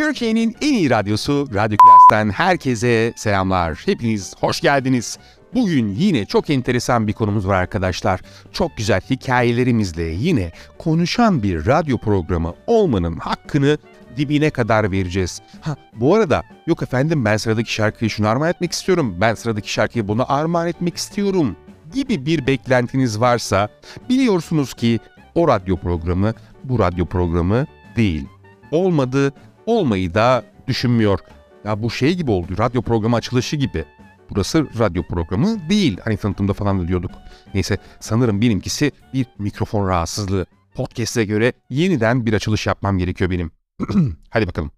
Türkiye'nin en iyi radyosu Radyo Klas'tan herkese selamlar. Hepiniz hoş geldiniz. Bugün yine çok enteresan bir konumuz var arkadaşlar. Çok güzel hikayelerimizle yine konuşan bir radyo programı olmanın hakkını dibine kadar vereceğiz. Ha bu arada yok efendim ben sıradaki şarkıyı şunu armağan etmek istiyorum. Ben sıradaki şarkıyı buna armağan etmek istiyorum gibi bir beklentiniz varsa biliyorsunuz ki o radyo programı bu radyo programı değil. Olmadı, olmayı da düşünmüyor. Ya bu şey gibi oldu, radyo programı açılışı gibi. Burası radyo programı değil. Hani tanıtımda falan da diyorduk. Neyse sanırım benimkisi bir mikrofon rahatsızlığı. Podcast'e göre yeniden bir açılış yapmam gerekiyor benim. Hadi bakalım.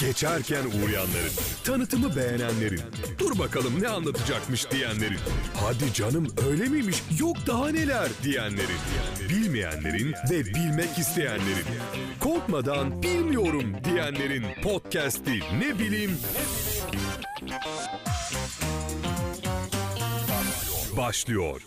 Geçerken uğrayanların, tanıtımı beğenenlerin, dur bakalım ne anlatacakmış diyenlerin, hadi canım öyle miymiş yok daha neler diyenlerin, bilmeyenlerin ve bilmek isteyenlerin, korkmadan bilmiyorum diyenlerin podcast'i ne bileyim başlıyor.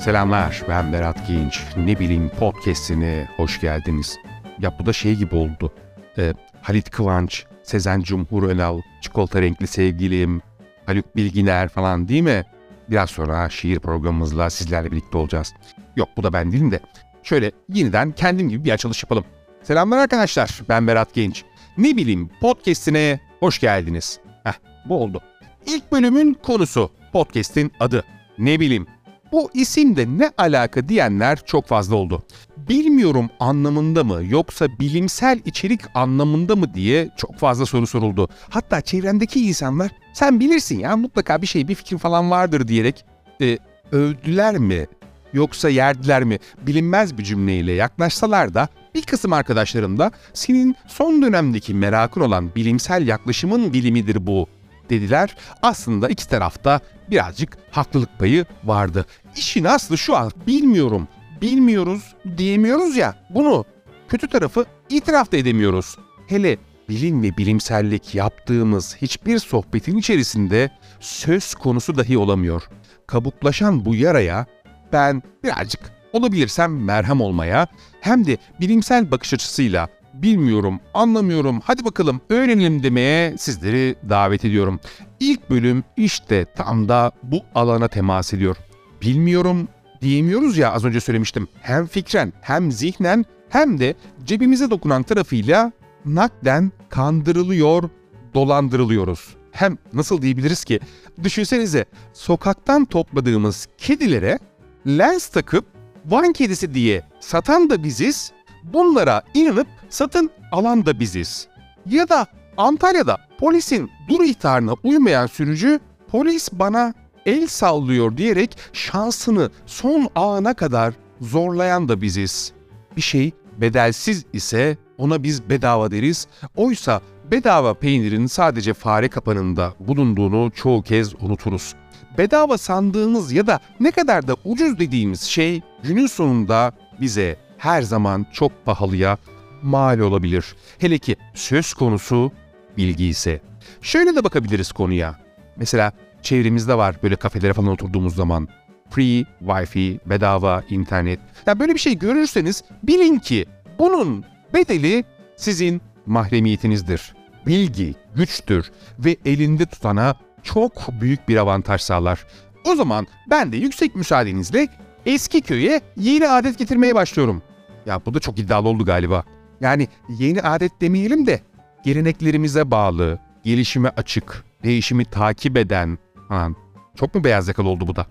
Selamlar, ben Berat Genç. Ne bileyim podcast'ine hoş geldiniz. Ya bu da şey gibi oldu. Ee, Halit Kıvanç, Sezen Cumhur Önal, Çikolata Renkli Sevgilim, Haluk Bilginer falan değil mi? Biraz sonra şiir programımızla sizlerle birlikte olacağız. Yok bu da ben değilim de. Şöyle yeniden kendim gibi bir açılış yapalım. Selamlar arkadaşlar, ben Berat Genç. Ne bileyim podcast'ine hoş geldiniz. Heh, bu oldu. İlk bölümün konusu, podcast'in adı. Ne bileyim bu isimde ne alaka diyenler çok fazla oldu. Bilmiyorum anlamında mı yoksa bilimsel içerik anlamında mı diye çok fazla soru soruldu. Hatta çevremdeki insanlar sen bilirsin ya mutlaka bir şey bir fikir falan vardır diyerek e, övdüler mi yoksa yerdiler mi bilinmez bir cümleyle yaklaşsalar da bir kısım arkadaşlarım da senin son dönemdeki merakın olan bilimsel yaklaşımın bilimidir bu dediler. Aslında iki tarafta birazcık haklılık payı vardı. İşin aslı şu an bilmiyorum, bilmiyoruz diyemiyoruz ya bunu. Kötü tarafı itiraf da edemiyoruz. Hele bilim ve bilimsellik yaptığımız hiçbir sohbetin içerisinde söz konusu dahi olamıyor. Kabuklaşan bu yaraya ben birazcık olabilirsem merhem olmaya hem de bilimsel bakış açısıyla bilmiyorum, anlamıyorum, hadi bakalım öğrenelim demeye sizleri davet ediyorum. İlk bölüm işte tam da bu alana temas ediyor. Bilmiyorum diyemiyoruz ya az önce söylemiştim. Hem fikren hem zihnen hem de cebimize dokunan tarafıyla nakden kandırılıyor, dolandırılıyoruz. Hem nasıl diyebiliriz ki? Düşünsenize sokaktan topladığımız kedilere lens takıp Van kedisi diye satan da biziz, bunlara inanıp satın alan da biziz. Ya da Antalya'da polisin dur ihtarına uymayan sürücü polis bana el sallıyor diyerek şansını son ana kadar zorlayan da biziz. Bir şey bedelsiz ise ona biz bedava deriz. Oysa bedava peynirin sadece fare kapanında bulunduğunu çoğu kez unuturuz. Bedava sandığımız ya da ne kadar da ucuz dediğimiz şey günün sonunda bize her zaman çok pahalıya mal olabilir. Hele ki söz konusu bilgi ise. Şöyle de bakabiliriz konuya. Mesela çevremizde var böyle kafelere falan oturduğumuz zaman. Free, wifi, bedava, internet. Ya böyle bir şey görürseniz bilin ki bunun bedeli sizin mahremiyetinizdir. Bilgi güçtür ve elinde tutana çok büyük bir avantaj sağlar. O zaman ben de yüksek müsaadenizle eski köye yeni adet getirmeye başlıyorum. Ya bu da çok iddialı oldu galiba. Yani yeni adet demeyelim de geleneklerimize bağlı, gelişime açık, değişimi takip eden falan. Çok mu beyaz yakalı oldu bu da?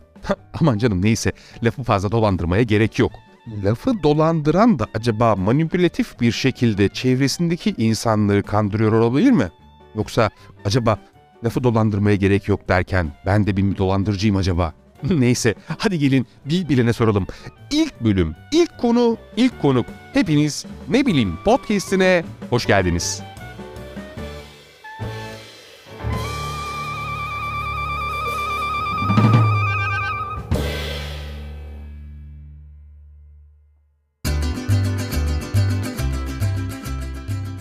Aman canım neyse lafı fazla dolandırmaya gerek yok. Lafı dolandıran da acaba manipülatif bir şekilde çevresindeki insanları kandırıyor olabilir mi? Yoksa acaba lafı dolandırmaya gerek yok derken ben de bir dolandırıcıyım acaba? Neyse hadi gelin bir bilene soralım. İlk bölüm, ilk konu, ilk konuk. Hepiniz ne bileyim podcast'ine hoş geldiniz.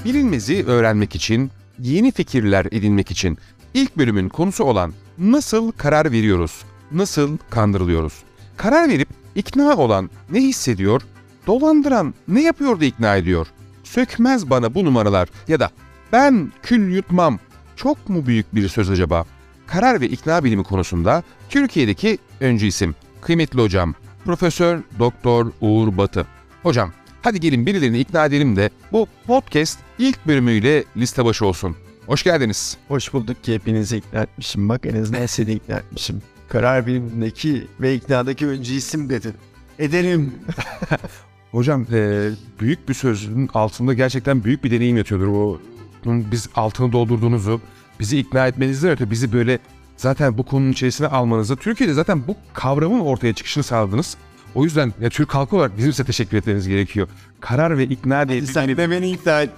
Bilinmezi öğrenmek için, yeni fikirler edinmek için ilk bölümün konusu olan nasıl karar veriyoruz, nasıl kandırılıyoruz? Karar verip ikna olan ne hissediyor? Dolandıran ne yapıyor da ikna ediyor? Sökmez bana bu numaralar ya da ben kül yutmam. Çok mu büyük bir söz acaba? Karar ve ikna bilimi konusunda Türkiye'deki öncü isim. Kıymetli hocam, Profesör Doktor Uğur Batı. Hocam, hadi gelin birilerini ikna edelim de bu podcast ilk bölümüyle liste başı olsun. Hoş geldiniz. Hoş bulduk ki hepinizi ikna etmişim. Bak en azından seni ikna etmişim. Karar bilimindeki ve iknadaki öncü isim dedin. Ederim. Hocam e, büyük bir sözün altında gerçekten büyük bir deneyim yatıyordur. O biz altını doldurduğunuzu, bizi ikna etmenizden öte bizi böyle zaten bu konunun içerisine almanızı, Türkiye'de zaten bu kavramın ortaya çıkışını sağladınız. O yüzden ya Türk halkı olarak bizim size teşekkür etmeniz gerekiyor. Karar ve ikna diye Sen de beni ikna et.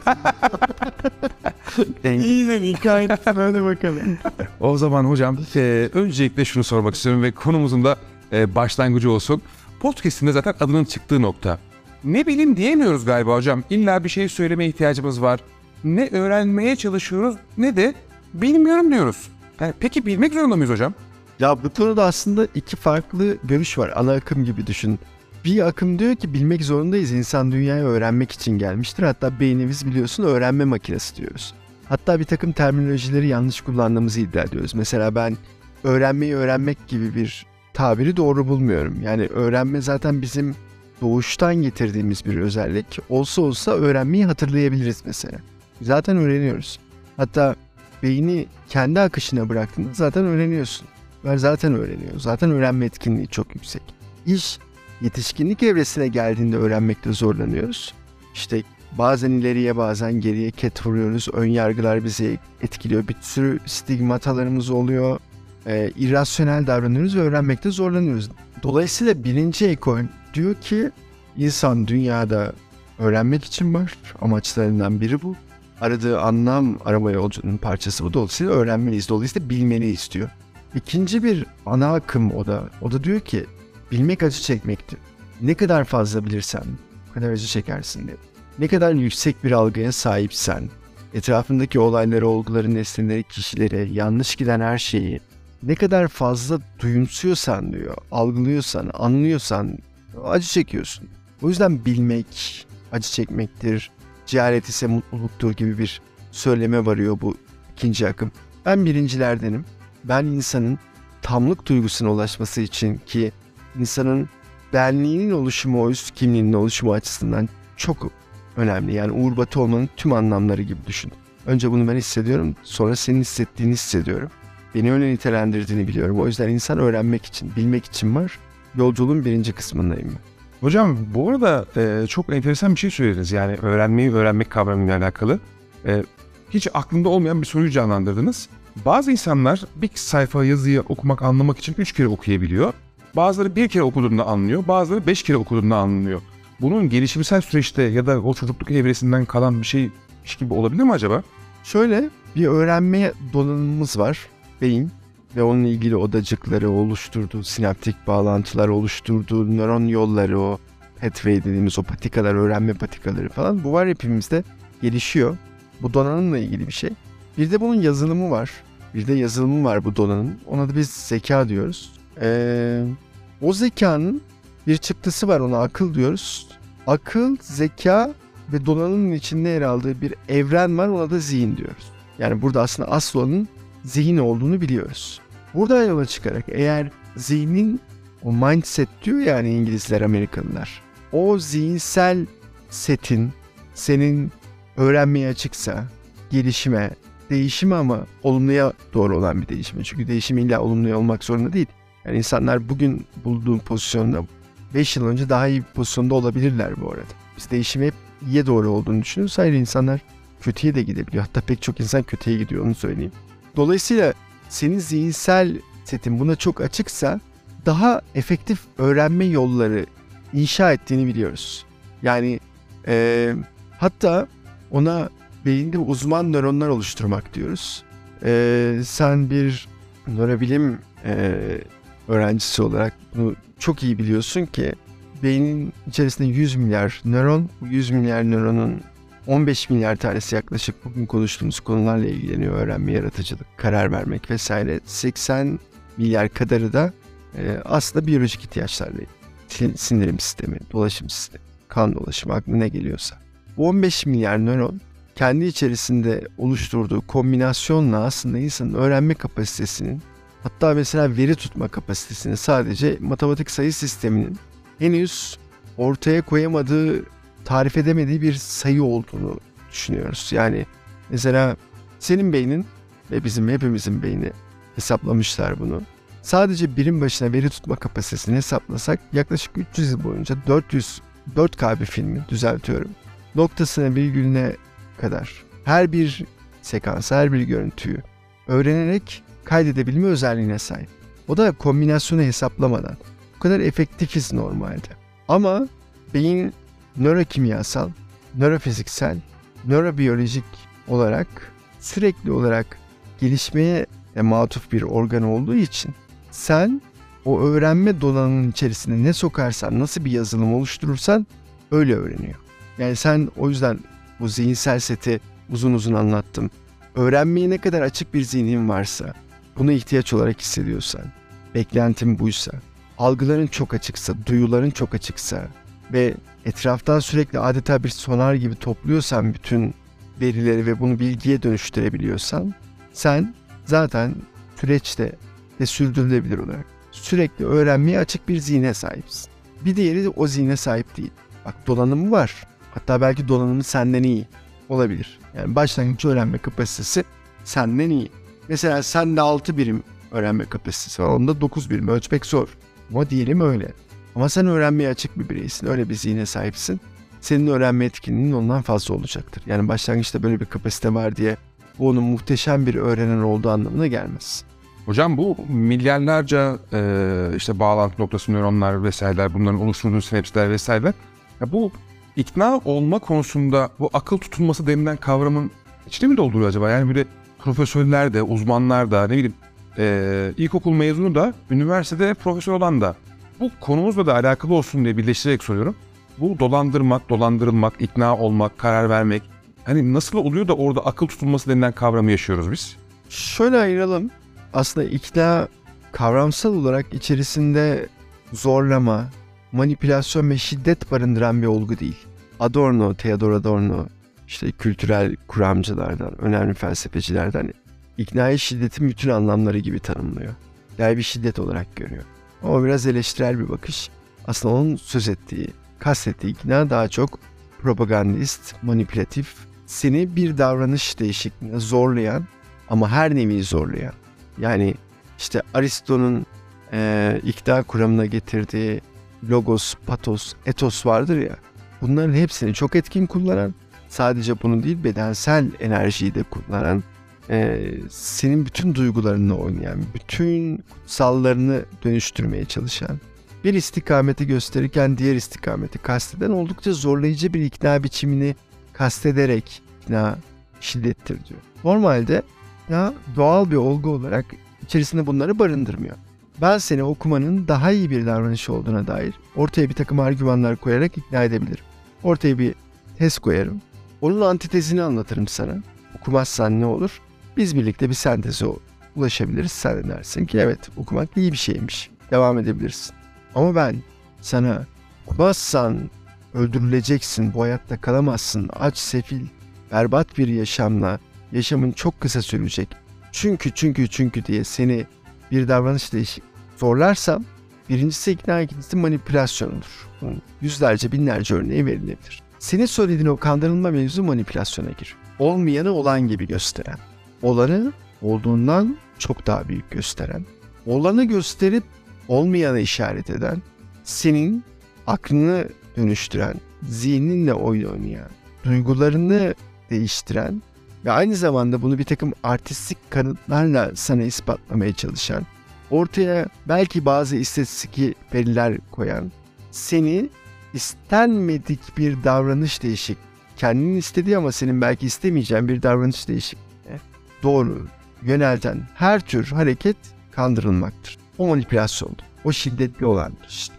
İyi de ikna et. Hadi bakalım. O zaman hocam e, öncelikle şunu sormak istiyorum ve konumuzun da e, başlangıcı olsun. Podcast'inde zaten adının çıktığı nokta. Ne bileyim diyemiyoruz galiba hocam. İlla bir şey söylemeye ihtiyacımız var. Ne öğrenmeye çalışıyoruz ne de bilmiyorum diyoruz. Yani peki bilmek zorunda mıyız hocam? Ya bu konuda aslında iki farklı görüş var. Ana akım gibi düşün. Bir akım diyor ki bilmek zorundayız. İnsan dünyaya öğrenmek için gelmiştir. Hatta beynimiz biliyorsun öğrenme makinesi diyoruz. Hatta bir takım terminolojileri yanlış kullandığımızı iddia ediyoruz. Mesela ben öğrenmeyi öğrenmek gibi bir tabiri doğru bulmuyorum. Yani öğrenme zaten bizim doğuştan getirdiğimiz bir özellik. Olsa olsa öğrenmeyi hatırlayabiliriz mesela. Zaten öğreniyoruz. Hatta beyni kendi akışına bıraktığında zaten öğreniyorsun. Ve zaten öğreniyor. Zaten öğrenme etkinliği çok yüksek. İş yetişkinlik evresine geldiğinde öğrenmekte zorlanıyoruz. İşte bazen ileriye bazen geriye ket vuruyoruz. Ön yargılar bizi etkiliyor. Bir sürü stigmatalarımız oluyor. Ee, irrasyonel davranıyoruz ve öğrenmekte zorlanıyoruz. Dolayısıyla birinci ekol diyor ki insan dünyada öğrenmek için var. Amaçlarından biri bu. Aradığı anlam arama yolculuğunun parçası bu. Dolayısıyla öğrenmeliyiz. Dolayısıyla bilmeliyiz diyor. İkinci bir ana akım o da. O da diyor ki bilmek acı çekmektir. Ne kadar fazla bilirsen o kadar acı çekersin diyor. Ne kadar yüksek bir algıya sahipsen, etrafındaki olayları, olguları, nesneleri, kişileri, yanlış giden her şeyi ne kadar fazla duyumsuyorsan diyor, algılıyorsan, anlıyorsan acı çekiyorsun. O yüzden bilmek acı çekmektir, cehalet ise mutluluktur gibi bir söyleme varıyor bu ikinci akım. Ben birincilerdenim. Ben insanın tamlık duygusuna ulaşması için ki insanın benliğinin oluşumu, o üst kimliğinin oluşumu açısından çok önemli. Yani Uğur Batı olmanın tüm anlamları gibi düşün. Önce bunu ben hissediyorum, sonra senin hissettiğini hissediyorum. Beni öyle nitelendirdiğini biliyorum. O yüzden insan öğrenmek için, bilmek için var. Yolculuğun birinci kısmındayım ben. Hocam bu arada e, çok enteresan bir şey söylediniz. Yani öğrenmeyi öğrenmek kavramıyla alakalı. E, hiç aklımda olmayan bir soruyu canlandırdınız. Bazı insanlar bir sayfa yazıyı okumak, anlamak için üç kere okuyabiliyor. Bazıları bir kere okuduğunda anlıyor, bazıları beş kere okuduğunda anlıyor. Bunun gelişimsel süreçte ya da o çocukluk evresinden kalan bir şey gibi olabilir mi acaba? Şöyle bir öğrenme donanımımız var. Beyin ve onunla ilgili odacıkları oluşturduğu sinaptik bağlantılar oluşturduğu nöron yolları o pathway dediğimiz o patikalar, öğrenme patikaları falan bu var hepimizde gelişiyor. Bu donanımla ilgili bir şey. Bir de bunun yazılımı var. Bir de yazılımı var bu donanım. Ona da biz zeka diyoruz. Ee, o zekanın bir çıktısı var ona akıl diyoruz. Akıl, zeka ve donanımın içinde yer aldığı bir evren var ona da zihin diyoruz. Yani burada aslında asıl onun zihin olduğunu biliyoruz. Buradan yola çıkarak eğer zihnin o mindset diyor yani İngilizler, Amerikalılar. O zihinsel setin senin öğrenmeye açıksa, gelişime, değişime ama olumluya doğru olan bir değişime. Çünkü değişim illa olumluya olmak zorunda değil. Yani insanlar bugün bulduğun pozisyonda 5 yıl önce daha iyi bir pozisyonda olabilirler bu arada. Biz değişimi hep iyiye doğru olduğunu düşünüyoruz. Hayır insanlar kötüye de gidebiliyor. Hatta pek çok insan kötüye gidiyor onu söyleyeyim. Dolayısıyla senin zihinsel setin buna çok açıksa daha efektif öğrenme yolları inşa ettiğini biliyoruz. Yani e, hatta ona beyinde uzman nöronlar oluşturmak diyoruz. E, sen bir nörobilim e, öğrencisi olarak bunu çok iyi biliyorsun ki beynin içerisinde 100 milyar nöron, bu 100 milyar nöronun 15 milyar tanesi yaklaşık bugün konuştuğumuz konularla ilgileniyor. Öğrenme, yaratıcılık, karar vermek vesaire. 80 milyar kadarı da e, aslında biyolojik ihtiyaçlarla Sindirim sistemi, dolaşım sistemi, kan dolaşımı aklına ne geliyorsa. Bu 15 milyar nöron kendi içerisinde oluşturduğu kombinasyonla aslında insanın öğrenme kapasitesinin hatta mesela veri tutma kapasitesini sadece matematik sayı sisteminin henüz ortaya koyamadığı, tarif edemediği bir sayı olduğunu düşünüyoruz. Yani mesela senin beynin ve bizim hepimizin beyni hesaplamışlar bunu. Sadece birim başına veri tutma kapasitesini hesaplasak yaklaşık 300 yıl boyunca 400 4K bir filmi düzeltiyorum. Noktasına virgülüne kadar her bir sekans, her bir görüntüyü öğrenerek kaydedebilme özelliğine sahip. O da kombinasyonu hesaplamadan. Bu kadar efektifiz normalde. Ama beyin nörokimyasal, nörofiziksel, nörobiyolojik olarak sürekli olarak gelişmeye matuf bir organ olduğu için sen o öğrenme donanımının içerisine ne sokarsan, nasıl bir yazılım oluşturursan öyle öğreniyor. Yani sen o yüzden bu zihinsel seti uzun uzun anlattım. Öğrenmeye ne kadar açık bir zihnin varsa, buna ihtiyaç olarak hissediyorsan, beklentin buysa, algıların çok açıksa, duyuların çok açıksa ve etraftan sürekli adeta bir sonar gibi topluyorsan bütün verileri ve bunu bilgiye dönüştürebiliyorsan sen zaten süreçte ve sürdürülebilir olarak sürekli öğrenmeye açık bir zihne sahipsin. Bir diğeri de o zihne sahip değil. Bak donanımı var. Hatta belki donanımı senden iyi olabilir. Yani başlangıç öğrenme kapasitesi senden iyi. Mesela sende 6 birim öğrenme kapasitesi var. Onda 9 birim ölçmek zor. Ama diyelim öyle. Ama sen öğrenmeye açık bir bireysin. Öyle bir zihne sahipsin. Senin öğrenme etkinliğin ondan fazla olacaktır. Yani başlangıçta böyle bir kapasite var diye bu onun muhteşem bir öğrenen olduğu anlamına gelmez. Hocam bu milyarlarca e, işte bağlantı noktası nöronlar vesaireler bunların oluşturduğu sinapsler vesaireler. Ya bu ikna olma konusunda bu akıl tutulması denilen kavramın içine mi dolduruyor acaba? Yani böyle profesörler de, uzmanlar da, ne bileyim e, ilkokul mezunu da, üniversitede profesör olan da bu konumuzla da alakalı olsun diye birleştirerek soruyorum. Bu dolandırmak, dolandırılmak, ikna olmak, karar vermek. Hani nasıl oluyor da orada akıl tutulması denilen kavramı yaşıyoruz biz? Şöyle ayıralım. Aslında ikna kavramsal olarak içerisinde zorlama, manipülasyon ve şiddet barındıran bir olgu değil. Adorno, Theodor Adorno, işte kültürel kuramcılardan, önemli felsefecilerden iknayı şiddetin bütün anlamları gibi tanımlıyor. Yani bir şiddet olarak görüyor. Ama biraz eleştirel bir bakış. Aslında onun söz ettiği, kastettiği ikna daha çok propagandist, manipülatif, seni bir davranış değişikliğine zorlayan ama her nevi zorlayan. Yani işte Aristo'nun e, ikna kuramına getirdiği logos, patos, etos vardır ya. Bunların hepsini çok etkin kullanan, sadece bunu değil bedensel enerjiyi de kullanan, e, senin bütün duygularını oynayan, bütün kutsallarını dönüştürmeye çalışan, bir istikameti gösterirken diğer istikameti kasteden oldukça zorlayıcı bir ikna biçimini kastederek ikna şiddettir diyor. Normalde ya doğal bir olgu olarak içerisinde bunları barındırmıyor. Ben seni okumanın daha iyi bir davranış olduğuna dair ortaya bir takım argümanlar koyarak ikna edebilirim. Ortaya bir test koyarım. Onun antitezini anlatırım sana. Okumazsan ne olur? Biz birlikte bir senteze ulaşabiliriz. Sen de dersin ki evet okumak iyi bir şeymiş. Devam edebilirsin. Ama ben sana okumazsan öldürüleceksin, bu hayatta kalamazsın, aç, sefil, berbat bir yaşamla yaşamın çok kısa sürecek. Çünkü çünkü çünkü diye seni bir davranış değişik zorlarsam birincisi ikna ikincisi manipülasyon olur. Bunun yüzlerce binlerce örneği verilebilir. Senin söylediğin o kandırılma mevzu manipülasyona gir. Olmayanı olan gibi gösteren. Olanı olduğundan çok daha büyük gösteren. Olanı gösterip olmayanı işaret eden. Senin aklını dönüştüren, zihninle oyun oynayan, duygularını değiştiren ve aynı zamanda bunu bir takım artistik kanıtlarla sana ispatlamaya çalışan, ortaya belki bazı istatistik veriler koyan, seni istenmedik bir davranış değişik, kendinin istediği ama senin belki istemeyeceğin bir davranış değişikliğine doğru yönelten her tür hareket kandırılmaktır. O manipülasyondur. O şiddetli olandır işte.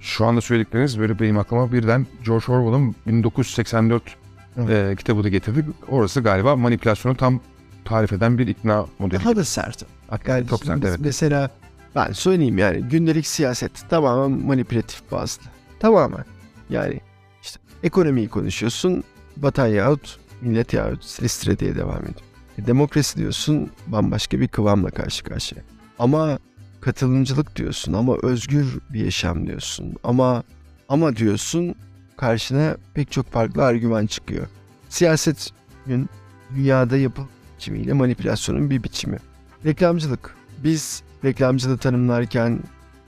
Şu anda söyledikleriniz böyle benim aklıma birden George Orwell'ın 1984 Evet. e, kitabı da getirdi. Orası galiba manipülasyonu tam tarif eden bir ikna modeli. Daha da sert. Yani Çok sert, evet. Mesela Ben söyleyeyim yani gündelik siyaset tamamen manipülatif bazlı. Tamamen. Yani işte ekonomiyi konuşuyorsun. Vatan yahut millet yahut Silistire diye devam ediyor. E, demokrasi diyorsun bambaşka bir kıvamla karşı karşıya. Ama katılımcılık diyorsun ama özgür bir yaşam diyorsun. Ama ama diyorsun karşına pek çok farklı argüman çıkıyor. Siyaset gün dünyada yapım biçimiyle manipülasyonun bir biçimi. Reklamcılık. Biz reklamcılığı tanımlarken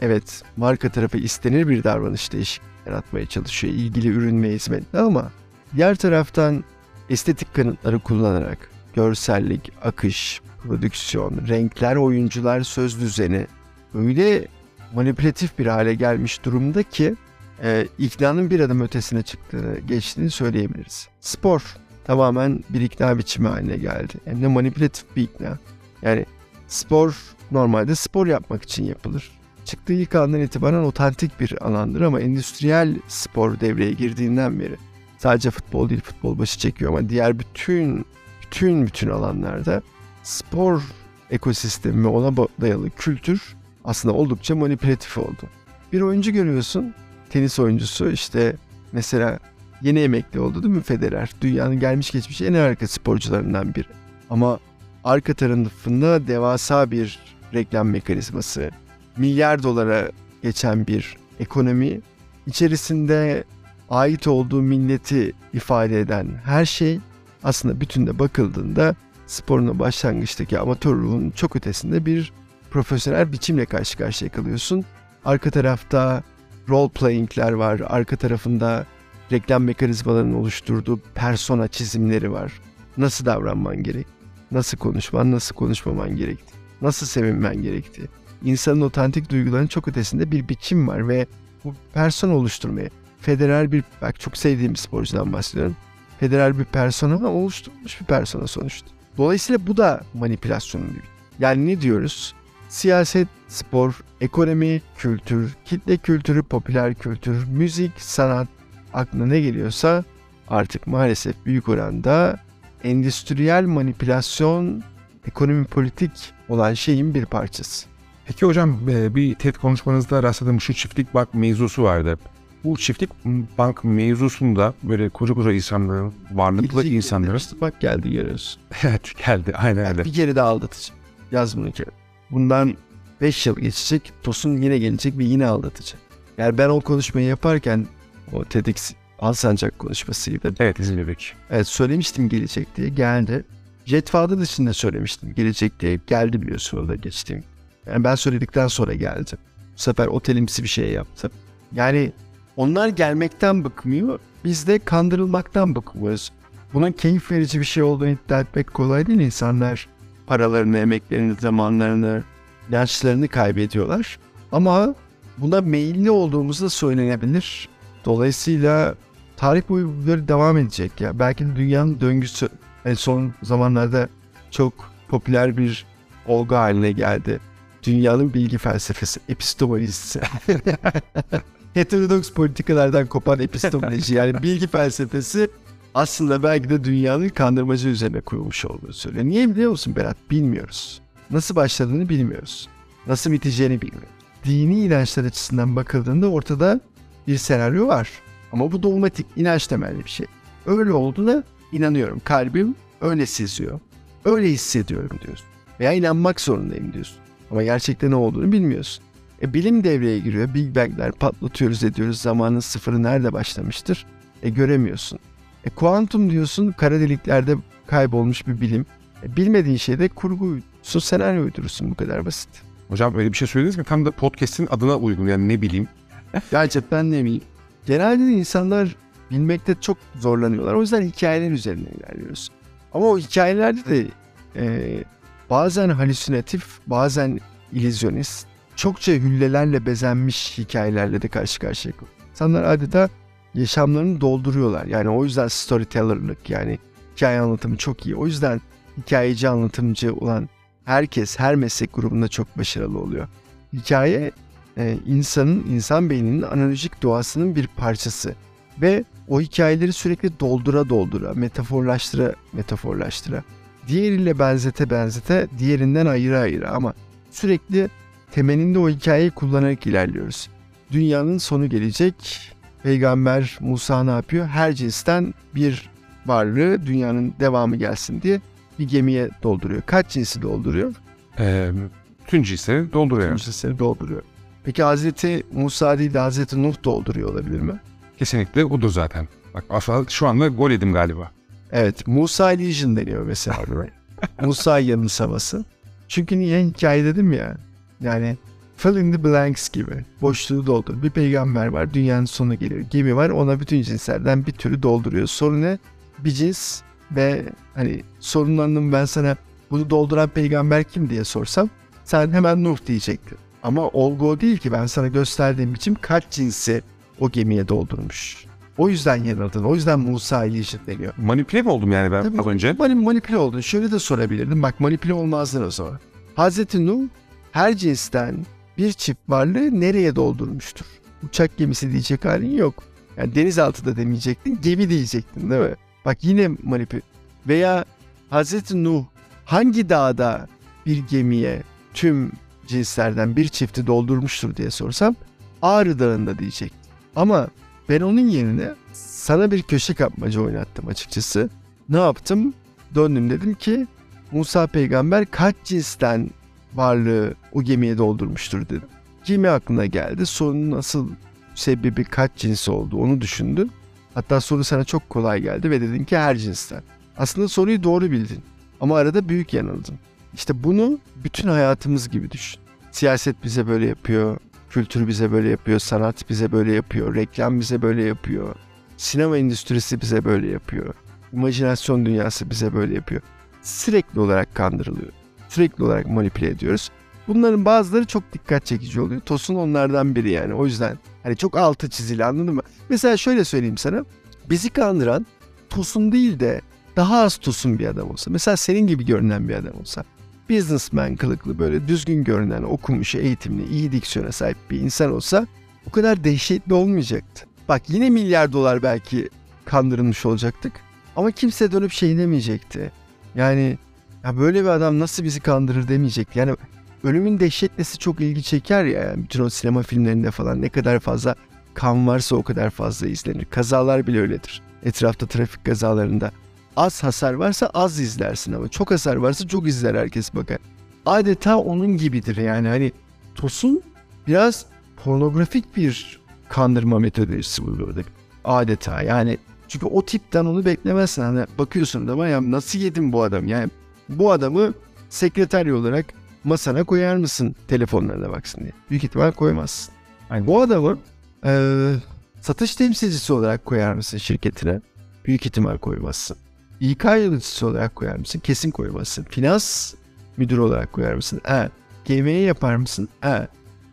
evet marka tarafı istenir bir davranış değişikliği yaratmaya çalışıyor ilgili ürün ve hizmetle ama diğer taraftan estetik kanıtları kullanarak görsellik, akış, prodüksiyon, renkler, oyuncular, söz düzeni öyle manipülatif bir hale gelmiş durumda ki e, iknanın bir adım ötesine çıktığını, geçtiğini söyleyebiliriz. Spor tamamen bir ikna biçimi haline geldi. Hem de manipülatif bir ikna. Yani spor normalde spor yapmak için yapılır. Çıktığı ilk andan itibaren otantik bir alandır ama endüstriyel spor devreye girdiğinden beri sadece futbol değil futbol başı çekiyor ama diğer bütün bütün bütün alanlarda spor ekosistemi ve ona dayalı kültür aslında oldukça manipülatif oldu. Bir oyuncu görüyorsun, tenis oyuncusu işte mesela yeni emekli oldu değil mi Federer? Dünyanın gelmiş geçmiş en harika sporcularından biri. Ama arka tarafında devasa bir reklam mekanizması, milyar dolara geçen bir ekonomi, içerisinde ait olduğu milleti ifade eden her şey aslında bütünde bakıldığında sporun başlangıçtaki amatör ruhun çok ötesinde bir profesyonel biçimle karşı karşıya kalıyorsun. Arka tarafta role playing'ler var. Arka tarafında reklam mekanizmalarının oluşturduğu persona çizimleri var. Nasıl davranman gerek? Nasıl konuşman, nasıl konuşmaman gerekti? Nasıl sevinmen gerekti? İnsanın otantik duygularının çok ötesinde bir biçim var ve bu persona oluşturmaya Federer bir, bak çok sevdiğim bir sporcudan bahsediyorum. Federer bir persona ama oluşturulmuş bir persona sonuçta. Dolayısıyla bu da manipülasyonun bir. Yani ne diyoruz? Siyaset, spor, ekonomi, kültür, kitle kültürü, popüler kültür, müzik, sanat aklına ne geliyorsa artık maalesef büyük oranda endüstriyel manipülasyon, ekonomi politik olan şeyin bir parçası. Peki hocam e, bir TED konuşmanızda rastladığım şu çiftlik bank mevzusu vardı. Bu çiftlik bank mevzusunda böyle koca koca insanların, varlıklı İlk- insanların... Bak geldi görüyorsun. Evet geldi aynen öyle. Bir kere daha aldatıcı. Yaz bunu kere. Bundan 5 yıl geçecek. Tosun yine gelecek ve yine aldatacak. Yani ben o konuşmayı yaparken o TEDx Alsancak konuşmasıydı. Evet izledik. Evet söylemiştim gelecek diye geldi. Jetfa'da dışında söylemiştim gelecek diye geldi biliyorsun orada geçtiğim. Yani ben söyledikten sonra geldi. Bu sefer otelimsi bir şey yaptı. Yani onlar gelmekten bıkmıyor. Biz de kandırılmaktan bıkmıyoruz. Buna keyif verici bir şey olduğunu iddia etmek kolay değil. İnsanlar paralarını, emeklerini, zamanlarını, ilaçlarını kaybediyorlar. Ama buna meyilli olduğumuz da söylenebilir. Dolayısıyla tarih boyu böyle devam edecek ya. Belki dünyanın döngüsü en son zamanlarda çok popüler bir olgu haline geldi. Dünyanın bilgi felsefesi, epistemolojisi. Heterodoks politikalardan kopan epistemoloji yani bilgi felsefesi aslında belki de dünyanın kandırmacı üzerine kurulmuş olduğunu söylüyor. Niye biliyor musun Berat? Bilmiyoruz. Nasıl başladığını bilmiyoruz. Nasıl biteceğini bilmiyoruz. Dini inançlar açısından bakıldığında ortada bir senaryo var. Ama bu dogmatik, inanç temelli bir şey. Öyle olduğuna inanıyorum. Kalbim öyle seziyor. Öyle hissediyorum diyorsun. Veya inanmak zorundayım diyorsun. Ama gerçekten ne olduğunu bilmiyorsun. E, bilim devreye giriyor. Big Bang'ler patlatıyoruz ediyoruz. Zamanın sıfırı nerede başlamıştır? E göremiyorsun. E kuantum diyorsun kara deliklerde kaybolmuş bir bilim. E, bilmediğin şeyde kurgu uydurursun, senaryo uydurursun bu kadar basit. Hocam öyle bir şey söylediniz ki tam da podcast'in adına uygun yani ne bileyim. Gerçekten ne bileyim. Genelde de insanlar bilmekte çok zorlanıyorlar. O yüzden hikayeler üzerine ilerliyoruz. Ama o hikayelerde de e, bazen halüsinatif, bazen illüzyonist, çokça hüllelerle bezenmiş hikayelerle de karşı karşıya kalıyor. İnsanlar adeta yaşamlarını dolduruyorlar. Yani o yüzden storytellerlık yani hikaye anlatımı çok iyi. O yüzden hikayeci anlatımcı olan herkes her meslek grubunda çok başarılı oluyor. Hikaye e, insanın, insan beyninin analojik doğasının bir parçası. Ve o hikayeleri sürekli doldura doldura, metaforlaştıra metaforlaştıra. Diğeriyle benzete benzete, diğerinden ayıra ayıra ama sürekli temelinde o hikayeyi kullanarak ilerliyoruz. Dünyanın sonu gelecek. Peygamber Musa ne yapıyor? Her cinsten bir varlığı dünyanın devamı gelsin diye bir gemiye dolduruyor. Kaç cinsi dolduruyor? Ee, tüm cinsleri dolduruyor. Tüm cinsleri dolduruyor. Peki Hazreti Musa değil de Hazreti Nuh dolduruyor olabilir mi? Kesinlikle odur zaten. Bak aslında şu anda gol yedim galiba. Evet. Musa Legion deniyor mesela. Musa yanılsaması. Çünkü niye hikaye dedim ya. Yani fill in the blanks gibi. Boşluğu doldur. Bir peygamber var. Dünyanın sonu geliyor. Gemi var. Ona bütün cinslerden bir türü dolduruyor. Sorun ne? Bir cins ve hani sorunlarının ben sana bunu dolduran peygamber kim diye sorsam sen hemen Nuh diyecektin. Ama olgu o değil ki ben sana gösterdiğim biçim kaç cinsi o gemiye doldurmuş. O yüzden yanıldın. O yüzden Musa Legion deniyor. Manipüle mi oldum yani ben Tabii. az önce? Mani- manipüle oldun. Şöyle de sorabilirdim. Bak manipüle olmazdın o zaman. Hazreti Nuh her cinsten bir çift varlığı nereye doldurmuştur? Uçak gemisi diyecek halin yok. Yani denizaltı da demeyecektin, gemi diyecektin değil mi? Bak yine manipüle. Veya Hazreti Nuh hangi dağda bir gemiye tüm cinslerden bir çifti doldurmuştur diye sorsam Ağrı Dağı'nda diyecektim. Ama ben onun yerine sana bir köşe kapmaca oynattım açıkçası. Ne yaptım? Döndüm dedim ki Musa peygamber kaç cinsten varlığı o gemiye doldurmuştur dedim. Gemi aklına geldi. Sorunun asıl sebebi kaç cinsi oldu onu düşündün. Hatta soru sana çok kolay geldi ve dedin ki her cinsten. Aslında soruyu doğru bildin ama arada büyük yanıldın. İşte bunu bütün hayatımız gibi düşün. Siyaset bize böyle yapıyor, kültür bize böyle yapıyor, sanat bize böyle yapıyor, reklam bize böyle yapıyor, sinema endüstrisi bize böyle yapıyor, imajinasyon dünyası bize böyle yapıyor. Sürekli olarak kandırılıyor, sürekli olarak manipüle ediyoruz. Bunların bazıları çok dikkat çekici oluyor. Tosun onlardan biri yani. O yüzden hani çok altı çizili anladın mı? Mesela şöyle söyleyeyim sana. Bizi kandıran Tosun değil de daha az Tosun bir adam olsa. Mesela senin gibi görünen bir adam olsa. Businessman kılıklı böyle düzgün görünen, okumuş, eğitimli, iyi diksiyona sahip bir insan olsa bu kadar dehşetli olmayacaktı. Bak yine milyar dolar belki kandırılmış olacaktık. Ama kimse dönüp şey demeyecekti. Yani ya böyle bir adam nasıl bizi kandırır demeyecekti. Yani ölümün dehşetlisi çok ilgi çeker ya. Yani bütün o sinema filmlerinde falan ne kadar fazla kan varsa o kadar fazla izlenir. Kazalar bile öyledir. Etrafta trafik kazalarında. Az hasar varsa az izlersin ama çok hasar varsa çok izler herkes bakar. Adeta onun gibidir yani hani Tosun biraz pornografik bir kandırma metodolojisi bu burada. Adeta yani çünkü o tipten onu beklemezsin. Hani bakıyorsun da ya nasıl yedim bu adam yani bu adamı sekreter olarak masana koyar mısın telefonlarına baksın diye. Büyük ihtimal koymazsın. Yani bu adamı eee, satış temsilcisi olarak koyar mısın şirketine? Büyük ihtimal koymazsın. İK yöneticisi olarak koyar mısın? Kesin koymazsın. Finans müdürü olarak koyar mısın? E. GM'ye yapar mısın? E.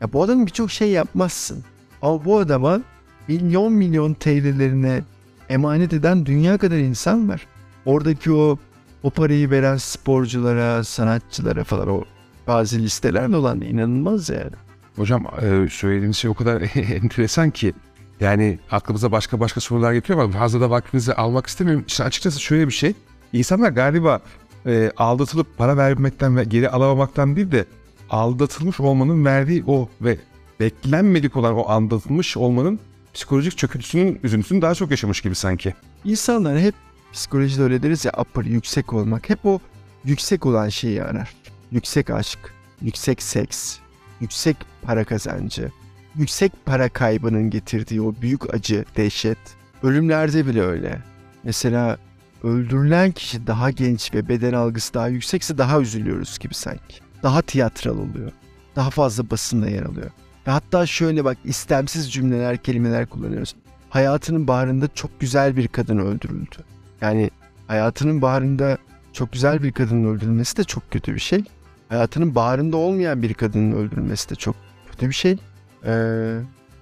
Ya bu adamın birçok şey yapmazsın. Ama bu adama milyon milyon TL'lerine emanet eden dünya kadar insan var. Oradaki o o parayı veren sporculara, sanatçılara falan o bazı listeler olan inanılmaz yani. Hocam e, söylediğiniz şey o kadar enteresan ki yani aklımıza başka başka sorular getiriyor ama fazla da vaktinizi almak istemiyorum. İşte açıkçası şöyle bir şey. İnsanlar galiba e, aldatılıp para vermekten ve geri alamamaktan değil de aldatılmış olmanın verdiği o ve beklenmedik olan o aldatılmış olmanın psikolojik çöküntüsünün üzüntüsünü daha çok yaşamış gibi sanki. İnsanlar hep psikolojide öyle deriz ya upper yüksek olmak. Hep o yüksek olan şeyi arar. Yüksek aşk, yüksek seks, yüksek para kazancı, yüksek para kaybının getirdiği o büyük acı, dehşet. Ölümlerde bile öyle. Mesela öldürülen kişi daha genç ve beden algısı daha yüksekse daha üzülüyoruz gibi sanki. Daha tiyatral oluyor. Daha fazla basında yer alıyor. Ve hatta şöyle bak istemsiz cümleler, kelimeler kullanıyoruz. Hayatının baharında çok güzel bir kadın öldürüldü. Yani hayatının baharında çok güzel bir kadının öldürülmesi de çok kötü bir şey. Hayatının baharında olmayan bir kadının öldürülmesi de çok kötü bir şey. Ee,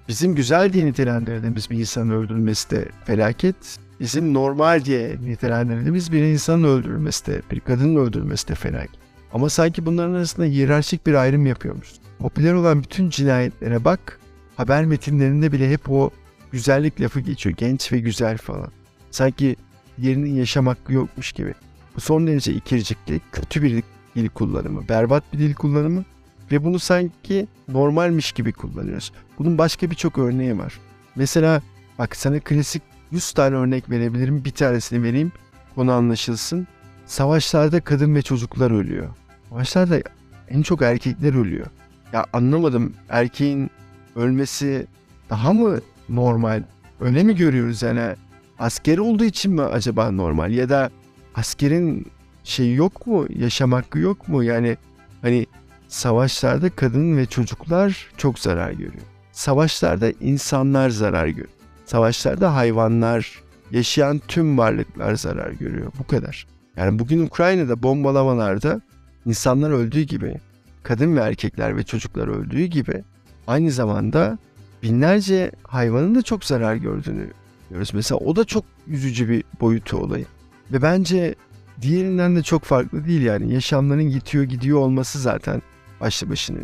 bizim güzel diye nitelendirdiğimiz bir insanın öldürülmesi de felaket. Bizim normal diye nitelendirdiğimiz bir insanın öldürülmesi de, bir kadının öldürülmesi de felaket. Ama sanki bunların arasında hiyerarşik bir ayrım yapıyormuş. Popüler olan bütün cinayetlere bak, haber metinlerinde bile hep o güzellik lafı geçiyor. Genç ve güzel falan. Sanki yerinin yaşam hakkı yokmuş gibi. Bu son derece ikircikli, kötü bir dil kullanımı, berbat bir dil kullanımı Ve bunu sanki normalmiş gibi kullanıyoruz. Bunun başka birçok örneği var. Mesela bak sana klasik 100 tane örnek verebilirim. Bir tanesini vereyim. Konu anlaşılsın. Savaşlarda kadın ve çocuklar ölüyor. Savaşlarda en çok erkekler ölüyor. Ya anlamadım. Erkeğin ölmesi daha mı normal? Öyle mi görüyoruz yani? Asker olduğu için mi acaba normal? Ya da askerin şey yok mu? Yaşam hakkı yok mu? Yani hani savaşlarda kadın ve çocuklar çok zarar görüyor. Savaşlarda insanlar zarar görüyor. Savaşlarda hayvanlar, yaşayan tüm varlıklar zarar görüyor. Bu kadar. Yani bugün Ukrayna'da bombalamalarda insanlar öldüğü gibi, kadın ve erkekler ve çocuklar öldüğü gibi aynı zamanda binlerce hayvanın da çok zarar gördüğünü görüyoruz. Mesela o da çok üzücü bir boyutu olayı. Ve bence diğerinden de çok farklı değil yani. Yaşamların gitiyor gidiyor olması zaten başlı başına.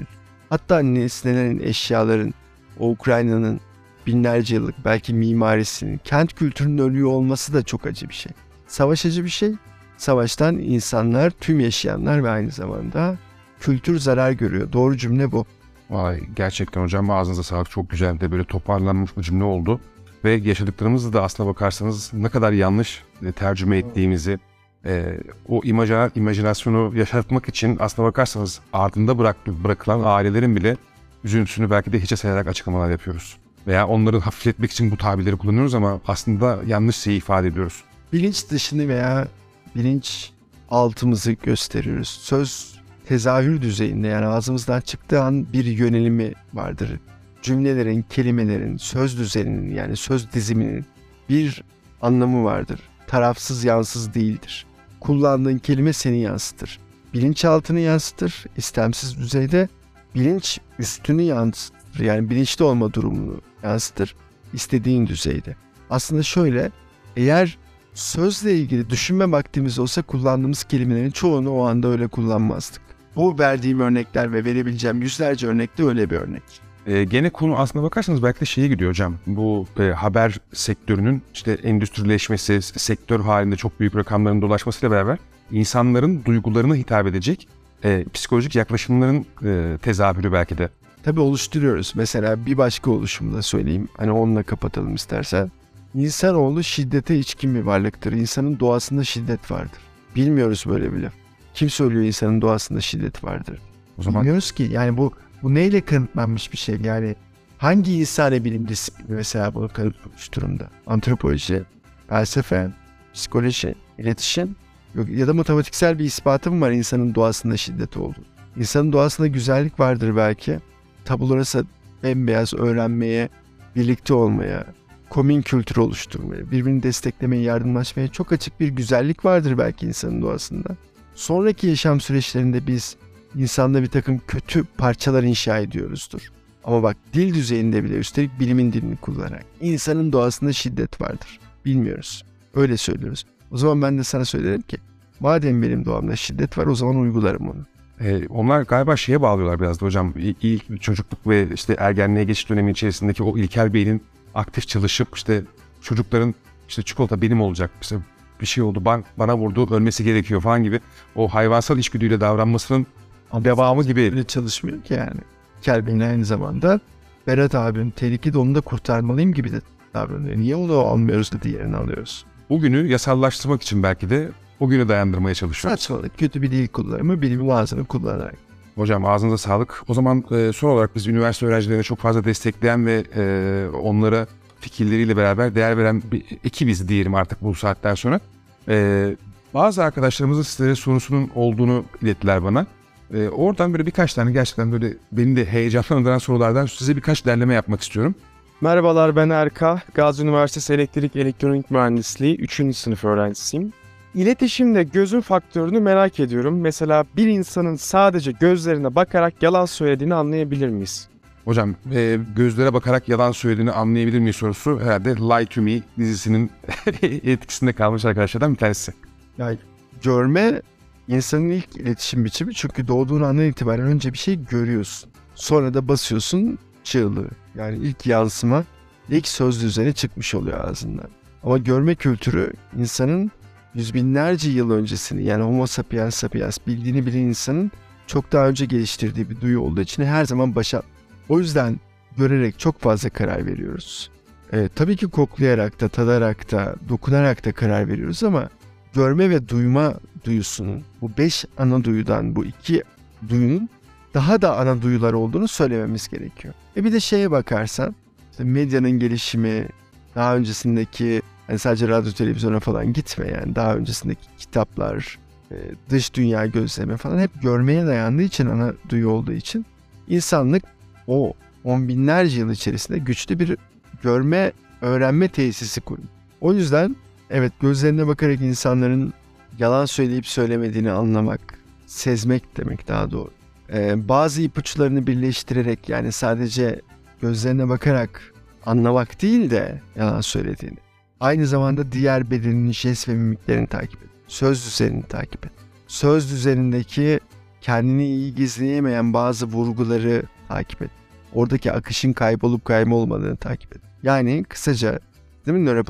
Hatta nesnelerin, eşyaların, o Ukrayna'nın binlerce yıllık belki mimarisinin, kent kültürünün ölüyor olması da çok acı bir şey. Savaş acı bir şey. Savaştan insanlar, tüm yaşayanlar ve aynı zamanda kültür zarar görüyor. Doğru cümle bu. Vay gerçekten hocam ağzınıza sağlık çok güzel de böyle toparlanmış bir cümle oldu. Ve yaşadıklarımızı da aslına bakarsanız ne kadar yanlış e, tercüme ettiğimizi, e, o imaja, imajinasyonu yaşatmak için aslına bakarsanız ardında bırak, bırakılan ailelerin bile üzüntüsünü belki de hiçe sayarak açıklamalar yapıyoruz. Veya onları hafifletmek için bu tabirleri kullanıyoruz ama aslında yanlış şeyi ifade ediyoruz. Bilinç dışını veya bilinç altımızı gösteriyoruz. Söz tezahür düzeyinde yani ağzımızdan çıktığı an bir yönelimi vardır. Cümlelerin, kelimelerin, söz düzeninin yani söz diziminin bir anlamı vardır. Tarafsız yansız değildir. Kullandığın kelime seni yansıtır. Bilinçaltını yansıtır. istemsiz düzeyde bilinç üstünü yansıtır. Yani bilinçli olma durumunu yansıtır. istediğin düzeyde. Aslında şöyle eğer sözle ilgili düşünme vaktimiz olsa kullandığımız kelimelerin çoğunu o anda öyle kullanmazdık. Bu verdiğim örnekler ve verebileceğim yüzlerce örnek de öyle bir örnek. E, gene konu aslına bakarsanız belki de şeye gidiyor hocam. Bu e, haber sektörünün işte endüstrileşmesi, sektör halinde çok büyük rakamların dolaşmasıyla beraber insanların duygularına hitap edecek e, psikolojik yaklaşımların e, tezahürü belki de. Tabii oluşturuyoruz. Mesela bir başka oluşumda söyleyeyim. Hani onunla kapatalım istersen. İnsanoğlu şiddete içkin bir varlıktır. İnsanın doğasında şiddet vardır. Bilmiyoruz böyle bile. Kim söylüyor insanın doğasında şiddet vardır? O zaman Bilmiyoruz ki. Yani bu bu neyle kanıtlanmış bir şey? Yani hangi insani bilim disiplini mesela bunu kanıtlamış durumda? Antropoloji, felsefe, psikoloji, iletişim yok, ya da matematiksel bir ispatı mı var insanın doğasında şiddet olduğu? İnsanın doğasında güzellik vardır belki. Tabularasa bembeyaz öğrenmeye, birlikte olmaya, komün kültür oluşturmaya, birbirini desteklemeye, yardımlaşmaya çok açık bir güzellik vardır belki insanın doğasında. Sonraki yaşam süreçlerinde biz insanda bir takım kötü parçalar inşa ediyoruzdur. Ama bak dil düzeyinde bile üstelik bilimin dilini kullanarak insanın doğasında şiddet vardır. Bilmiyoruz. Öyle söylüyoruz. O zaman ben de sana söylerim ki madem benim doğamda şiddet var o zaman uygularım onu. e, onlar galiba şeye bağlıyorlar biraz da hocam. İlk çocukluk ve işte ergenliğe geçiş dönemi içerisindeki o ilkel beynin aktif çalışıp işte çocukların işte çikolata benim olacak. İşte bir şey oldu ban- bana vurdu ölmesi gerekiyor falan gibi o hayvansal içgüdüyle davranmasının devamı gibi. Öyle çalışmıyor ki yani. Kelbeğin aynı zamanda Berat abim tehlikede onu da kurtarmalıyım gibi de davranıyor. Niye onu almıyoruz da diğerini alıyoruz? Bugünü yasallaştırmak için belki de o günü dayandırmaya çalışıyoruz. Saçmalık, kötü bir dil kullanımı, bilimin ağzını kullanarak. Hocam ağzınıza sağlık. O zaman e, son olarak biz üniversite öğrencilerine çok fazla destekleyen ve e, onlara fikirleriyle beraber değer veren bir ekibiz diyelim artık bu saatten sonra. E, bazı arkadaşlarımızın sizlere sorusunun olduğunu ilettiler bana. E, oradan böyle birkaç tane gerçekten böyle beni de heyecanlandıran sorulardan size birkaç derleme yapmak istiyorum. Merhabalar ben Erka. Gazi Üniversitesi Elektrik Elektronik Mühendisliği 3. sınıf öğrencisiyim. İletişimde gözün faktörünü merak ediyorum. Mesela bir insanın sadece gözlerine bakarak yalan söylediğini anlayabilir miyiz? Hocam e, gözlere bakarak yalan söylediğini anlayabilir miyiz sorusu herhalde Lie to Me dizisinin etkisinde kalmış arkadaşlardan bir tanesi. Yani görme insanın ilk iletişim biçimi çünkü doğduğun andan itibaren önce bir şey görüyorsun. Sonra da basıyorsun çığlığı. Yani ilk yansıma ilk söz düzeni çıkmış oluyor ağzından. Ama görme kültürü insanın yüz binlerce yıl öncesini yani Homo sapiens sapiens bildiğini bilen insanın çok daha önce geliştirdiği bir duyu olduğu için her zaman başa. O yüzden görerek çok fazla karar veriyoruz. E, tabii ki koklayarak da, tadarak da, dokunarak da karar veriyoruz ama görme ve duyma duyusunun, bu beş ana duyudan bu iki duyunun daha da ana duyular olduğunu söylememiz gerekiyor. E bir de şeye bakarsan, işte medyanın gelişimi, daha öncesindeki yani sadece radyo televizyona falan gitme yani daha öncesindeki kitaplar, e, dış dünya gözleme falan hep görmeye dayandığı için ana duyu olduğu için insanlık o on binlerce yıl içerisinde güçlü bir görme, öğrenme tesisi kurdu. O yüzden evet gözlerine bakarak insanların yalan söyleyip söylemediğini anlamak, sezmek demek daha doğru. Ee, bazı ipuçlarını birleştirerek yani sadece gözlerine bakarak anlamak değil de yalan söylediğini. Aynı zamanda diğer bedenin jest ve mimiklerini takip et. Söz düzenini takip et. Söz düzenindeki kendini iyi gizleyemeyen bazı vurguları takip et. Oradaki akışın kaybolup kaybolmadığını takip et. Yani kısaca değil mi nöro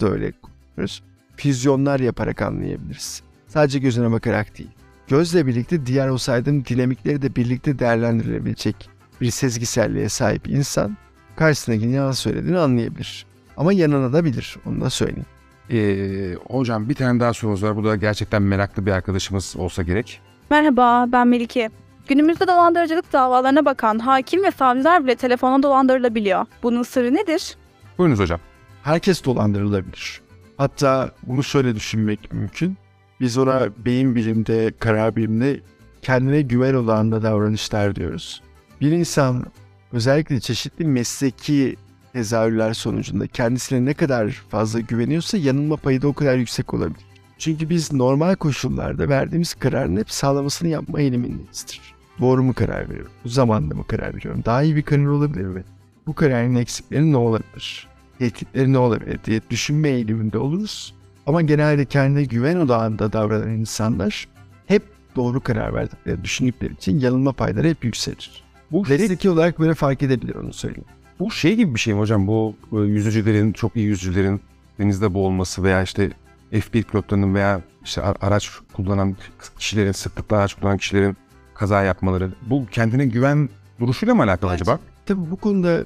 da öyle yapıyoruz. Füzyonlar yaparak anlayabiliriz. Sadece gözüne bakarak değil. Gözle birlikte diğer o saydığım dinamikleri de birlikte değerlendirebilecek bir sezgiselliğe sahip insan karşısındakinin yalan söylediğini anlayabilir. Ama yanına da bilir. Onu da söyleyeyim. Ee, hocam bir tane daha sorumuz var. Bu da gerçekten meraklı bir arkadaşımız olsa gerek. Merhaba, ben Melike. Günümüzde dolandırıcılık davalarına bakan hakim ve savcılar bile telefona dolandırılabiliyor. Bunun sırrı nedir? Buyurunuz hocam. Herkes dolandırılabilir. Hatta bunu şöyle düşünmek mümkün. Biz ona beyin bilimde, karar bilimde kendine güven odağında davranışlar diyoruz. Bir insan özellikle çeşitli mesleki tezahürler sonucunda kendisine ne kadar fazla güveniyorsa yanılma payı da o kadar yüksek olabilir. Çünkü biz normal koşullarda verdiğimiz kararın hep sağlamasını yapma eğilimindeyizdir. Doğru mu karar veriyorum? Bu mı karar veriyorum? Daha iyi bir karar olabilir mi? Bu kararın eksikleri ne olabilir? Tehditleri ne olabilir diye düşünme eğiliminde oluruz. Ama genelde kendine güven odağında davranan insanlar hep doğru karar verdikleri düşündükleri için yanılma payları hep yükselir. Bu Fiziki olarak böyle fark edebilir onu söyleyeyim. Bu şey gibi bir şey mi hocam? Bu e, yüzücülerin, çok iyi yüzücülerin denizde boğulması veya işte F1 pilotlarının veya işte araç kullanan kişilerin, sıklıkla araç kullanan kişilerin kaza yapmaları. Bu kendine güven duruşuyla mı alakalı acaba? Tabii bu konuda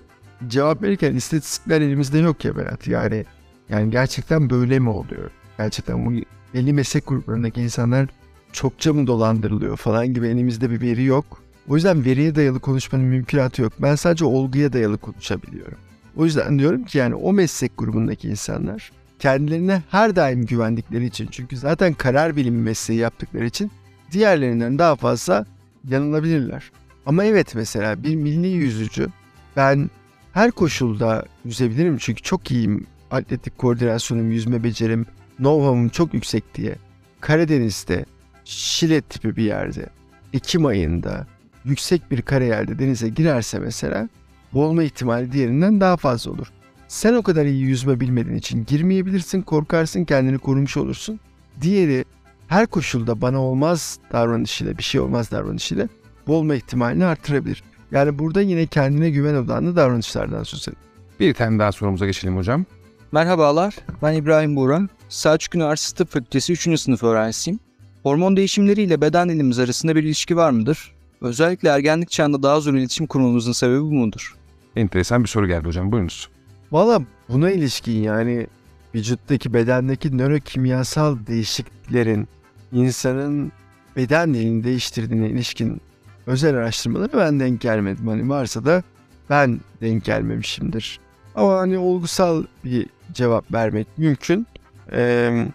cevap verirken istatistikler elimizde yok ya Berat. Yani yani gerçekten böyle mi oluyor? Gerçekten bu belli meslek gruplarındaki insanlar çokça mı dolandırılıyor falan gibi elimizde bir veri yok. O yüzden veriye dayalı konuşmanın mümkünatı yok. Ben sadece olguya dayalı konuşabiliyorum. O yüzden diyorum ki yani o meslek grubundaki insanlar kendilerine her daim güvendikleri için çünkü zaten karar bilimi mesleği yaptıkları için diğerlerinden daha fazla yanılabilirler. Ama evet mesela bir milli yüzücü ben her koşulda yüzebilirim çünkü çok iyiyim. Atletik koordinasyonum, yüzme becerim, know çok yüksek diye. Karadeniz'de, Şile tipi bir yerde, Ekim ayında yüksek bir karayelde denize girerse mesela boğulma ihtimali diğerinden daha fazla olur. Sen o kadar iyi yüzme bilmediğin için girmeyebilirsin, korkarsın, kendini korumuş olursun. Diğeri her koşulda bana olmaz davranışıyla, bir şey olmaz davranışıyla boğulma ihtimalini artırabilir. Yani burada yine kendine güven odağında davranışlardan söz ediyorum. Bir tane daha sorumuza geçelim hocam. Merhabalar, ben İbrahim Buğra. Selçuk Üniversitesi Tıp Fakültesi 3. sınıf öğrencisiyim. Hormon değişimleriyle beden dilimiz arasında bir ilişki var mıdır? Özellikle ergenlik çağında daha zor iletişim kurmamızın sebebi bu mudur? Enteresan bir soru geldi hocam. Buyurunuz. Valla buna ilişkin yani vücuttaki bedendeki nörokimyasal değişikliklerin insanın beden dilini değiştirdiğine ilişkin özel araştırmaları ben denk gelmedim. Hani varsa da ben denk gelmemişimdir. Ama hani olgusal bir cevap vermek mümkün. Ee,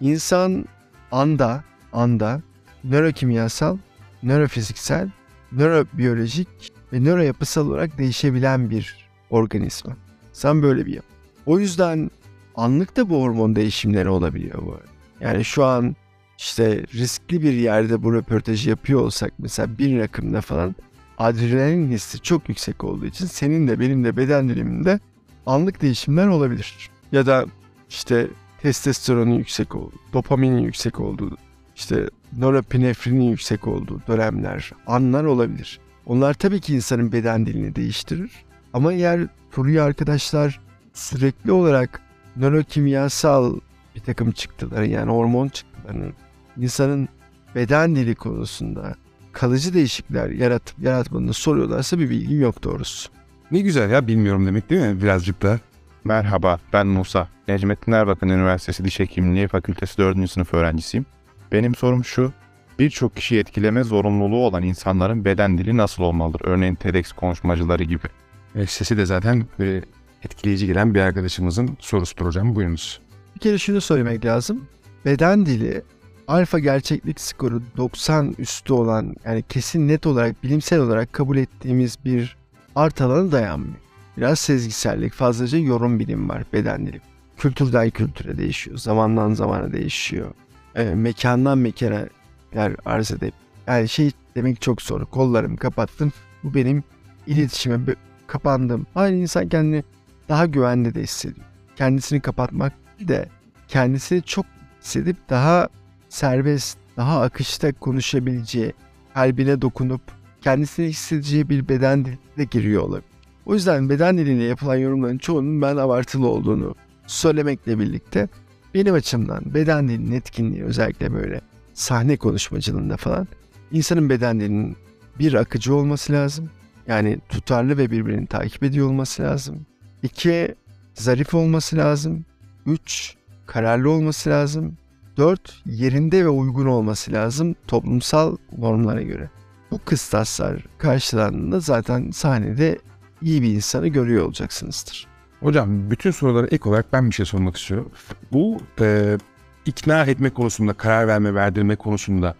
insan anda, anda nörokimyasal, nörofiziksel, nörobiyolojik ve nöroyapısal olarak değişebilen bir organizma. Sen böyle bir yap. O yüzden anlıkta bu hormon değişimleri olabiliyor bu arada. Yani şu an işte riskli bir yerde bu röportajı yapıyor olsak mesela bir rakımda falan adrenalin hissi çok yüksek olduğu için senin de benim de beden diliminde anlık değişimler olabilir. Ya da işte testosteronun yüksek olduğu, dopaminin yüksek olduğu, işte norepinefrinin yüksek olduğu dönemler, anlar olabilir. Onlar tabii ki insanın beden dilini değiştirir. Ama eğer soruyu arkadaşlar sürekli olarak nörokimyasal bir takım çıktıları yani hormon çıktılarının insanın beden dili konusunda kalıcı değişiklikler yaratıp yaratmadığını soruyorlarsa bir bilgim yok doğrusu. Ne güzel ya bilmiyorum demek değil mi birazcık da. Merhaba, ben Musa. Necmettin Erbakan Üniversitesi Diş Hekimliği Fakültesi 4. sınıf öğrencisiyim. Benim sorum şu, birçok kişi etkileme zorunluluğu olan insanların beden dili nasıl olmalıdır? Örneğin TEDx konuşmacıları gibi. E, sesi de zaten böyle etkileyici gelen bir arkadaşımızın sorusudur hocam buyurunuz. Bir kere şunu söylemek lazım. Beden dili alfa gerçeklik skoru 90 üstü olan yani kesin net olarak bilimsel olarak kabul ettiğimiz bir art alana dayanmıyor. Biraz sezgisellik, fazlaca yorum bilim var beden. Kültürden kültüre değişiyor, zamandan zamana değişiyor. E, mekandan mekana yer arz edip. Yani şey demek çok zor. Kollarımı kapattım. Bu benim iletişime kapandım. Aynı insan kendini daha güvende de hissediyor. Kendisini kapatmak de kendisini çok hissedip daha serbest, daha akışta konuşabileceği, kalbine dokunup kendisini hissedeceği bir beden diline giriyor olabilir. O yüzden beden diliyle yapılan yorumların çoğunun ben abartılı olduğunu söylemekle birlikte benim açımdan beden dilinin etkinliği özellikle böyle sahne konuşmacılığında falan insanın beden dilinin bir akıcı olması lazım. Yani tutarlı ve birbirini takip ediyor olması lazım. İki, zarif olması lazım. Üç, kararlı olması lazım. Dört, yerinde ve uygun olması lazım toplumsal normlara göre. Bu kıstaslar karşılandığında zaten sahnede iyi bir insanı görüyor olacaksınızdır. Hocam bütün sorulara ek olarak ben bir şey sormak istiyorum. Bu e, ikna etme konusunda, karar verme, verdirme konusunda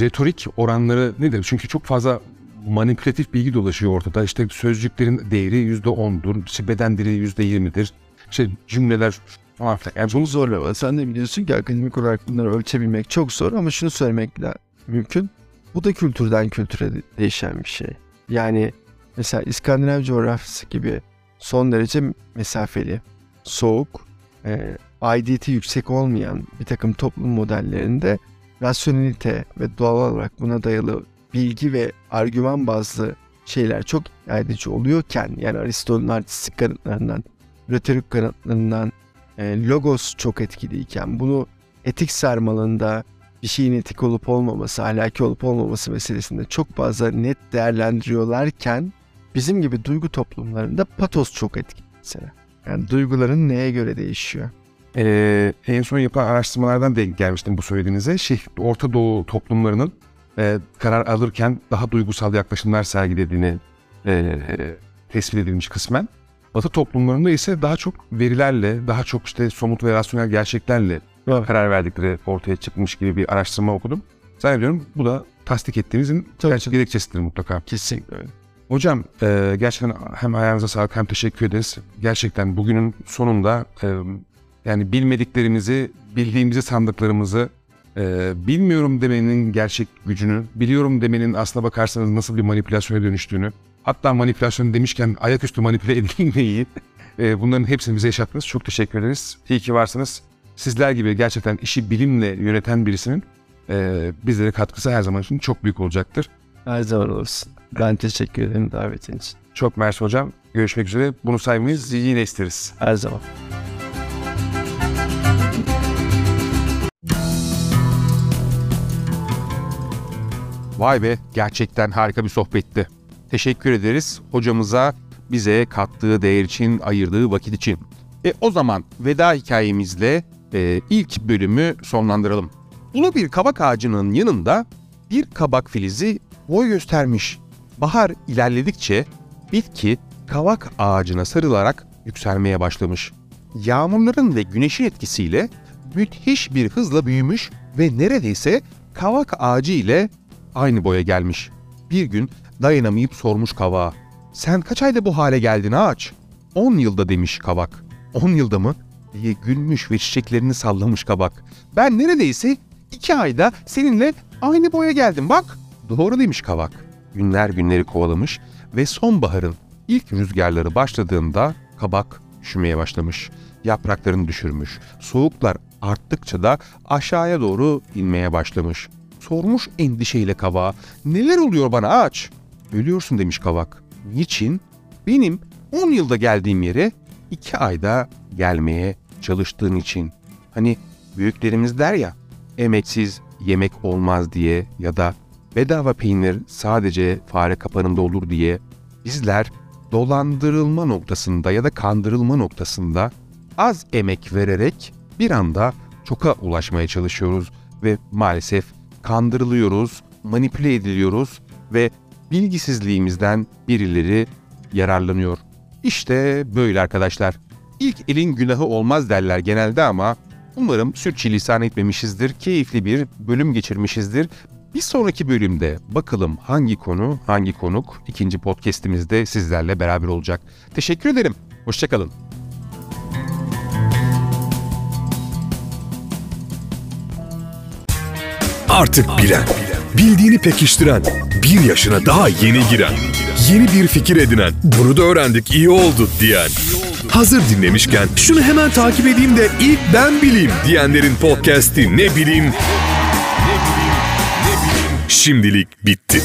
retorik oranları nedir? Çünkü çok fazla manipülatif bilgi dolaşıyor ortada. İşte sözcüklerin değeri yüzde ondur, işte beden dili yüzde yirmidir. İşte cümleler filan. Yani bunu Zorlama. Sen de biliyorsun ki akademik olarak bunları ölçebilmek çok zor ama şunu söylemek mümkün. Bu da kültürden kültüre de- değişen bir şey. Yani mesela İskandinav coğrafyası gibi son derece mesafeli, soğuk, e, aidiyeti yüksek olmayan bir takım toplum modellerinde rasyonelite ve doğal olarak buna dayalı bilgi ve argüman bazlı şeyler çok edici oluyorken yani Aristo'nun artistik kanıtlarından, retorik kanıtlarından e, logos çok etkiliyken bunu etik sarmalında bir şeyin etik olup olmaması, ahlaki olup olmaması meselesinde çok fazla net değerlendiriyorlarken bizim gibi duygu toplumlarında patos çok etkili mesela. Yani duyguların neye göre değişiyor? Ee, en son yapılan araştırmalardan denk gelmiştim bu söylediğinize. Şey, Orta Doğu toplumlarının e, karar alırken daha duygusal yaklaşımlar sergilediğini e, tespit edilmiş kısmen. Batı toplumlarında ise daha çok verilerle, daha çok işte somut ve rasyonel gerçeklerle karar verdikleri ortaya çıkmış gibi bir araştırma okudum. Zannediyorum bu da tasdik ettiğimizin Tabii, gerçek gerekçesidir mutlaka. Kesinlikle öyle. Hocam e, gerçekten hem ayağınıza sağlık hem teşekkür ederiz. Gerçekten bugünün sonunda e, yani bilmediklerimizi, bildiğimizi sandıklarımızı e, bilmiyorum demenin gerçek gücünü, biliyorum demenin aslına bakarsanız nasıl bir manipülasyona dönüştüğünü, hatta manipülasyon demişken ayaküstü manipüle edilmeyi, e, bunların hepsini bize yaşattınız. Çok teşekkür ederiz. İyi ki varsınız. Sizler gibi gerçekten işi bilimle yöneten birisinin e, bizlere katkısı her zaman için çok büyük olacaktır. Her zaman olsun. Ben teşekkür ederim davetin için. Çok mersi hocam. Görüşmek üzere. Bunu saymayız yine isteriz. Her zaman. Vay be gerçekten harika bir sohbetti. Teşekkür ederiz hocamıza bize kattığı değer için ayırdığı vakit için. E o zaman veda hikayemizle e, ilk bölümü sonlandıralım. Ulu bir kabak ağacının yanında bir kabak filizi boy göstermiş. Bahar ilerledikçe bitki kavak ağacına sarılarak yükselmeye başlamış. Yağmurların ve güneşin etkisiyle müthiş bir hızla büyümüş ve neredeyse kavak ağacı ile aynı boya gelmiş. Bir gün dayanamayıp sormuş kavağa. Sen kaç ayda bu hale geldin ağaç? 10 yılda demiş kavak. 10 yılda mı? diye gülmüş ve çiçeklerini sallamış kabak. Ben neredeyse 2 ayda seninle aynı boya geldim bak. Doğru demiş kavak. Günler günleri kovalamış ve sonbaharın ilk rüzgarları başladığında kabak üşümeye başlamış. Yapraklarını düşürmüş. Soğuklar arttıkça da aşağıya doğru inmeye başlamış. Sormuş endişeyle kavağa. Neler oluyor bana ağaç? Ölüyorsun demiş kavak. Niçin? Benim 10 yılda geldiğim yere 2 ayda gelmeye çalıştığın için. Hani büyüklerimiz der ya emeksiz yemek olmaz diye ya da bedava peynir sadece fare kapanında olur diye bizler dolandırılma noktasında ya da kandırılma noktasında az emek vererek bir anda çoka ulaşmaya çalışıyoruz ve maalesef kandırılıyoruz, manipüle ediliyoruz ve bilgisizliğimizden birileri yararlanıyor. İşte böyle arkadaşlar. İlk elin günahı olmaz derler genelde ama umarım sürçülisan etmemişizdir, keyifli bir bölüm geçirmişizdir. Bir sonraki bölümde bakalım hangi konu, hangi konuk ikinci podcast'imizde sizlerle beraber olacak. Teşekkür ederim. Hoşçakalın. Artık bilen, bildiğini pekiştiren, bir yaşına daha yeni giren, yeni bir fikir edinen, bunu da öğrendik iyi oldu diyen. Hazır dinlemişken şunu hemen takip edeyim de ilk ben bileyim diyenlerin podcast'i ne bileyim. Şimdilik bitti.